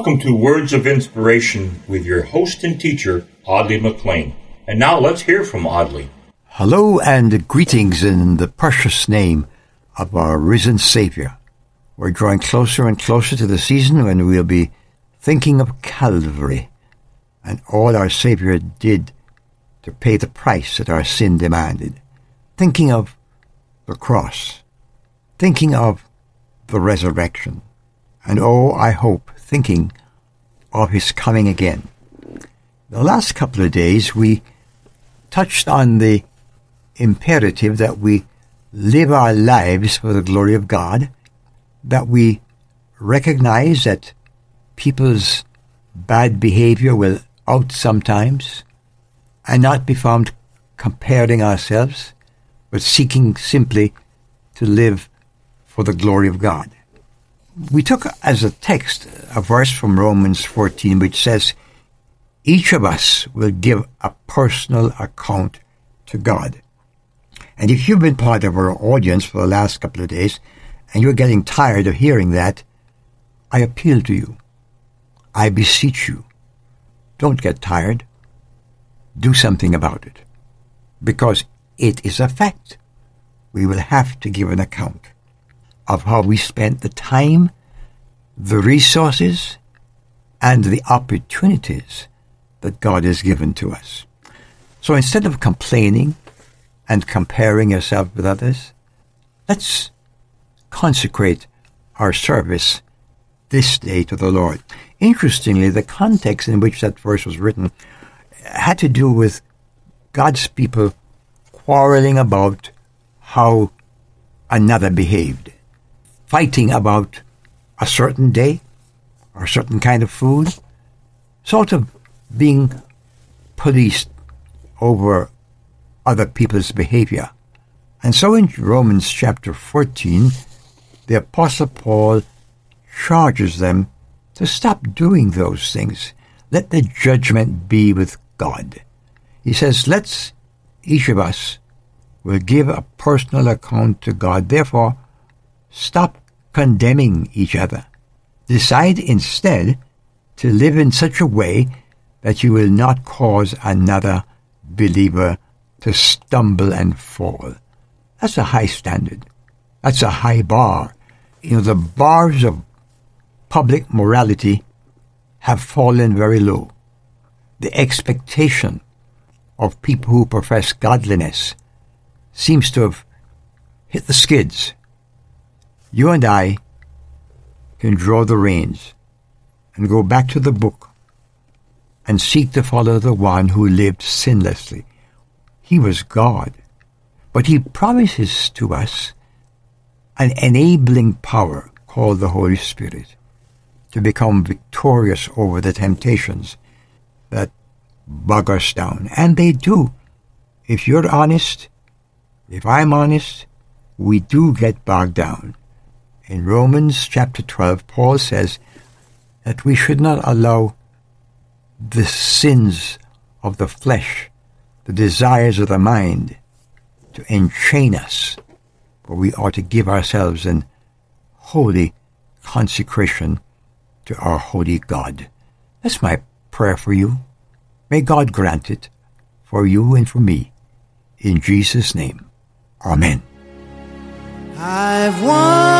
Welcome to Words of Inspiration with your host and teacher, Audley McLean. And now let's hear from Audley. Hello and greetings in the precious name of our risen Savior. We're drawing closer and closer to the season when we'll be thinking of Calvary and all our Savior did to pay the price that our sin demanded. Thinking of the cross. Thinking of the resurrection. And oh, I hope, thinking of His coming again. The last couple of days we touched on the imperative that we live our lives for the glory of God, that we recognize that people's bad behavior will out sometimes, and not be found comparing ourselves, but seeking simply to live for the glory of God. We took as a text a verse from Romans 14 which says, Each of us will give a personal account to God. And if you've been part of our audience for the last couple of days and you're getting tired of hearing that, I appeal to you. I beseech you. Don't get tired. Do something about it. Because it is a fact. We will have to give an account of how we spent the time, the resources, and the opportunities that God has given to us. So instead of complaining and comparing yourself with others, let's consecrate our service this day to the Lord. Interestingly, the context in which that verse was written had to do with God's people quarreling about how another behaved, fighting about a certain day or a certain kind of food, sort of being policed over other people's behavior. And so in Romans chapter 14, the Apostle Paul charges them to stop doing those things. Let the judgment be with God. He says, let's, each of us, will give a personal account to God. Therefore, stop condemning each other. Decide instead to live in such a way that you will not cause another believer to stumble and fall. That's a high standard. That's a high bar. You know, the bars of public morality have fallen very low. The expectation of people who profess godliness seems to have hit the skids. You and I can draw the reins and go back to the book and seek to follow the one who lived sinlessly. He was God, but he promises to us an enabling power called the Holy Spirit to become victorious over the temptations that bug us down. And they do. If you're honest, if I'm honest, we do get bogged down. In Romans chapter 12, Paul says that we should not allow the sins of the flesh, the desires of the mind, to enchain us, but we ought to give ourselves in holy consecration to our holy God. That's my prayer for you. May God grant it for you and for me. In Jesus' name. Amen. I've wandered